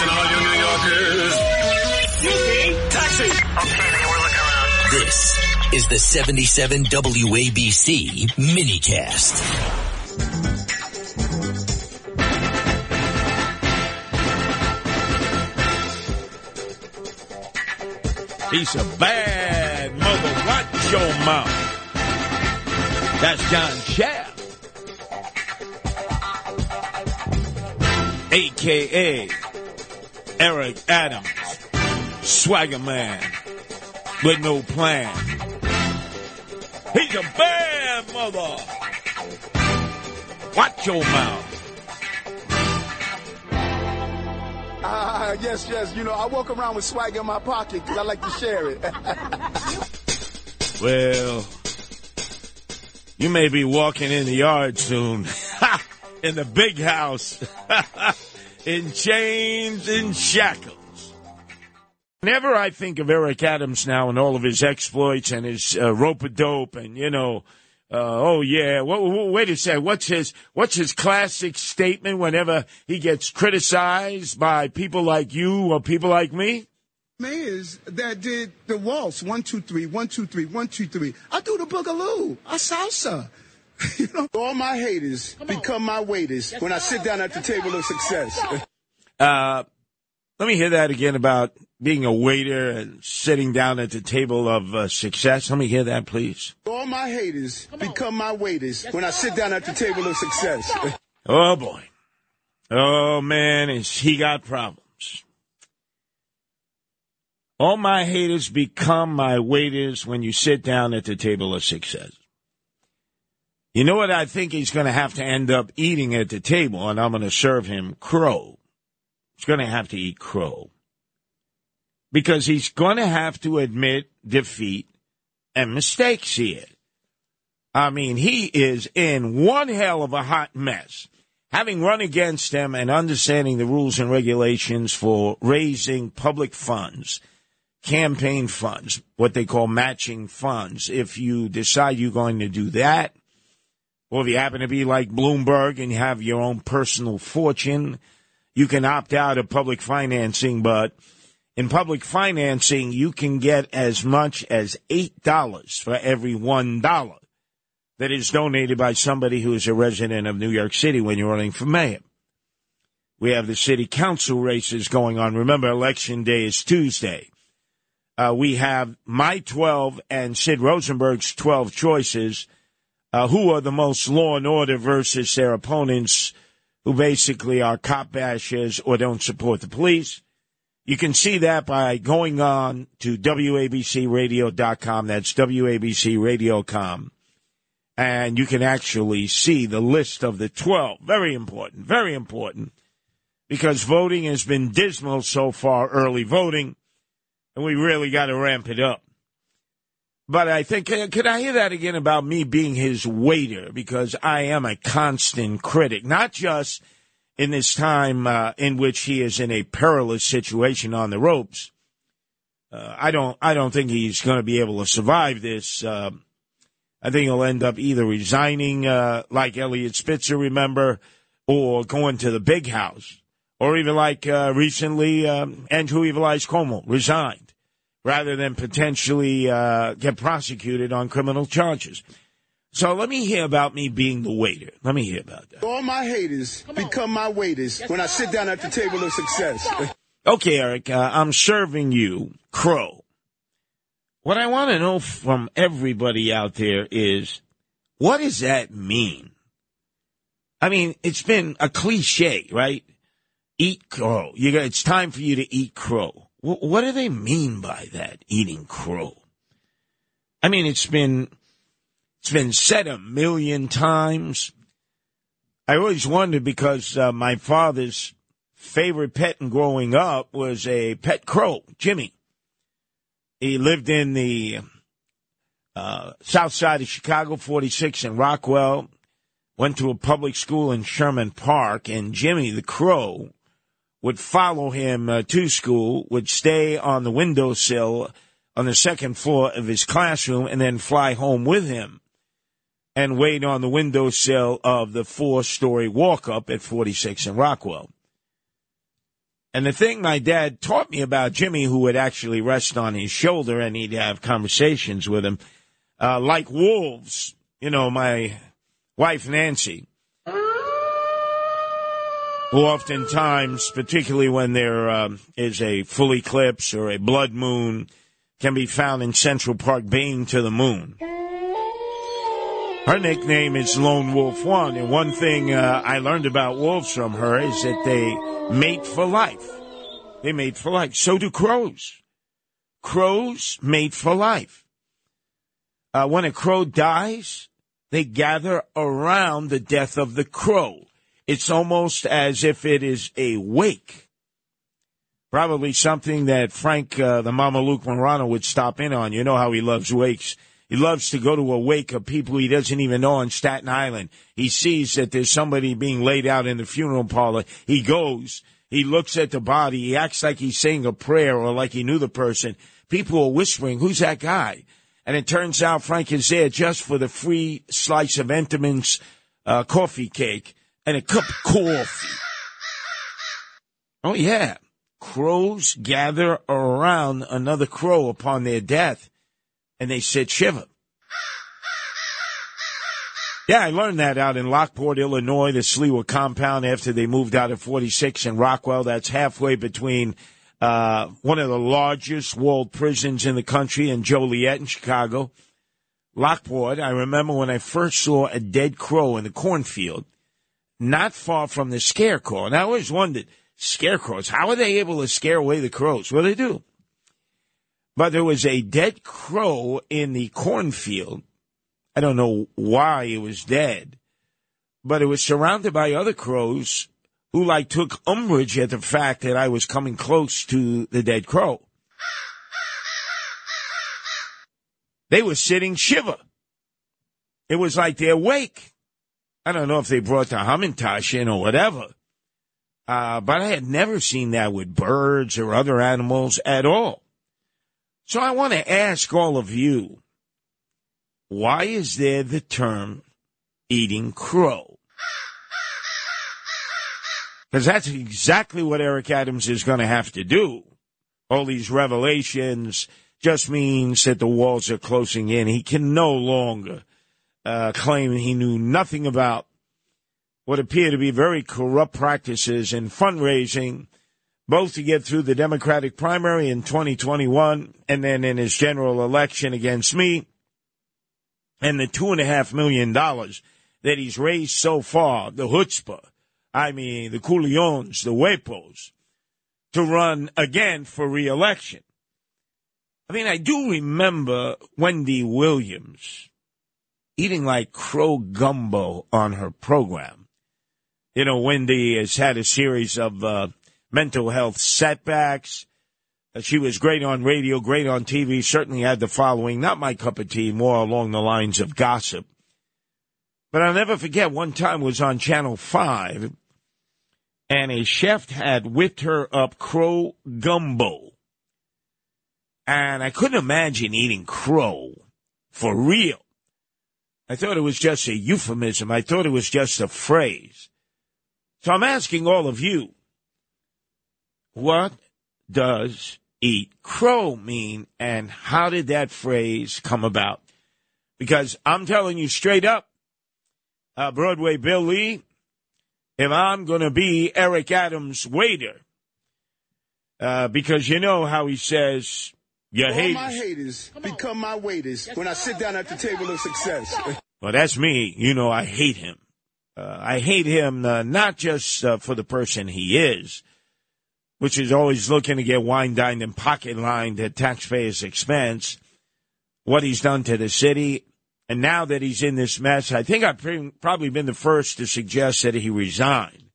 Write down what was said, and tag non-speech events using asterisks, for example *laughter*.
Listen, all you New Yorkers. Taxi. Okay, then we're looking around. This is the 77 WABC minicast. He's a bad mother. Watch your mouth. That's John Shaft. AKA Eric Adams. Swagger man with no plan. He's a bad mother. Watch your mouth. Ah, yes, yes. You know, I walk around with swag in my pocket because I like to share it. *laughs* Well, you may be walking in the yard soon. *laughs* in the big house. *laughs* in chains and shackles. Whenever I think of Eric Adams now and all of his exploits and his uh, rope a dope and, you know, uh, oh yeah, wait, wait a second. What's his what's his classic statement whenever he gets criticized by people like you or people like me? Mayors that did the waltz, one, two, three, one, two, three, one, two, three. I do the boogaloo. I salsa. You *laughs* know, all my haters become my waiters when I sit down at the table of success. Uh, let me hear that again about being a waiter and sitting down at the table of uh, success. Let me hear that, please. all my haters become my waiters when I sit down at the table of success. *laughs* Oh boy. Oh man, is he got problems. All my haters become my waiters when you sit down at the table of success. You know what I think he's going to have to end up eating at the table, and I'm going to serve him crow. He's going to have to eat crow. Because he's going to have to admit defeat and mistakes here. I mean, he is in one hell of a hot mess. Having run against them and understanding the rules and regulations for raising public funds, campaign funds, what they call matching funds, if you decide you're going to do that, or if you happen to be like Bloomberg and you have your own personal fortune, you can opt out of public financing, but in public financing, you can get as much as $8 for every $1 that is donated by somebody who is a resident of New York City when you're running for mayor. We have the city council races going on. Remember, election day is Tuesday. Uh, we have my 12 and Sid Rosenberg's 12 choices. Uh, who are the most law and order versus their opponents who basically are cop bashers or don't support the police. You can see that by going on to WABCRadio.com. That's WABCRadio.com. And you can actually see the list of the 12. Very important, very important, because voting has been dismal so far, early voting, and we really got to ramp it up. But I think, could I hear that again about me being his waiter? Because I am a constant critic, not just in this time uh, in which he is in a perilous situation on the ropes. Uh, I don't, I don't think he's going to be able to survive this. Uh, I think he'll end up either resigning, uh, like Eliot Spitzer, remember, or going to the big house, or even like uh, recently, um, Andrew Evil Eyes Cuomo resigned rather than potentially uh, get prosecuted on criminal charges. So let me hear about me being the waiter. Let me hear about that. all my haters become my waiters when I sit down at the table of success. *laughs* Okay, Eric, uh, I'm serving you crow. What I want to know from everybody out there is, what does that mean? I mean, it's been a cliche, right? Eat crow. You got, it's time for you to eat crow. Wh- What do they mean by that? Eating crow. I mean, it's been it's been said a million times. I always wondered because uh, my father's favorite pet in growing up was a pet crow, Jimmy. He lived in the uh, south side of Chicago, 46 in Rockwell. Went to a public school in Sherman Park, and Jimmy the crow would follow him uh, to school, would stay on the windowsill on the second floor of his classroom, and then fly home with him and wait on the windowsill of the four story walk up at 46 in Rockwell. And the thing my dad taught me about Jimmy, who would actually rest on his shoulder and he'd have conversations with him, uh, like wolves, you know, my wife Nancy, who oftentimes, particularly when there um, is a full eclipse or a blood moon, can be found in Central Park baying to the moon. Her nickname is Lone Wolf One, and one thing uh, I learned about wolves from her is that they mate for life. They mate for life. So do crows. Crows mate for life. Uh, when a crow dies, they gather around the death of the crow. It's almost as if it is a wake. Probably something that Frank, uh, the Mama Luke Morano would stop in on. You know how he loves wakes. He loves to go to a wake of people he doesn't even know on Staten Island. He sees that there's somebody being laid out in the funeral parlor. He goes, he looks at the body, he acts like he's saying a prayer or like he knew the person. People are whispering, who's that guy? And it turns out Frank is there just for the free slice of Entenmann's uh, coffee cake and a cup of coffee. Oh, yeah. Crows gather around another crow upon their death and they sit shiva. Yeah, I learned that out in Lockport, Illinois, the Sliwa compound after they moved out of 46 in Rockwell. That's halfway between uh, one of the largest walled prisons in the country and Joliet in Chicago. Lockport, I remember when I first saw a dead crow in the cornfield, not far from the scarecrow. And I always wondered, scarecrows, how are they able to scare away the crows? Well, they do. But there was a dead crow in the cornfield. I don't know why it was dead, but it was surrounded by other crows who like took umbrage at the fact that I was coming close to the dead crow. They were sitting shiva. It was like they're awake. I don't know if they brought the Hamantash in or whatever. Uh, but I had never seen that with birds or other animals at all. So I want to ask all of you, why is there the term eating crow? Because that's exactly what Eric Adams is going to have to do. All these revelations just means that the walls are closing in. He can no longer uh, he knew nothing about what appear to be very corrupt practices in fundraising, both to get through the Democratic primary in 2021 and then in his general election against me, and the two and a half million dollars that he's raised so far, the chutzpah, I mean, the Coolions, the Huepos, to run again for reelection. I mean, I do remember Wendy Williams eating like crow gumbo on her program. You know, Wendy has had a series of uh, mental health setbacks. Uh, she was great on radio, great on TV, certainly had the following. Not my cup of tea, more along the lines of gossip. But I'll never forget one time was on Channel 5 and a chef had whipped her up crow gumbo. And I couldn't imagine eating crow for real. I thought it was just a euphemism. I thought it was just a phrase. So I'm asking all of you, what does eat crow mean and how did that phrase come about? Because I'm telling you straight up, uh, Broadway Bill Lee, if I'm going to be Eric Adams' waiter, uh, because you know how he says, you All hate my haters become my waiters when I sit down at the table of success. Well, that's me. You know, I hate him. Uh, I hate him uh, not just uh, for the person he is, which is always looking to get wine dined and pocket lined at taxpayers' expense, what he's done to the city. And now that he's in this mess, I think I've pre- probably been the first to suggest that he resign.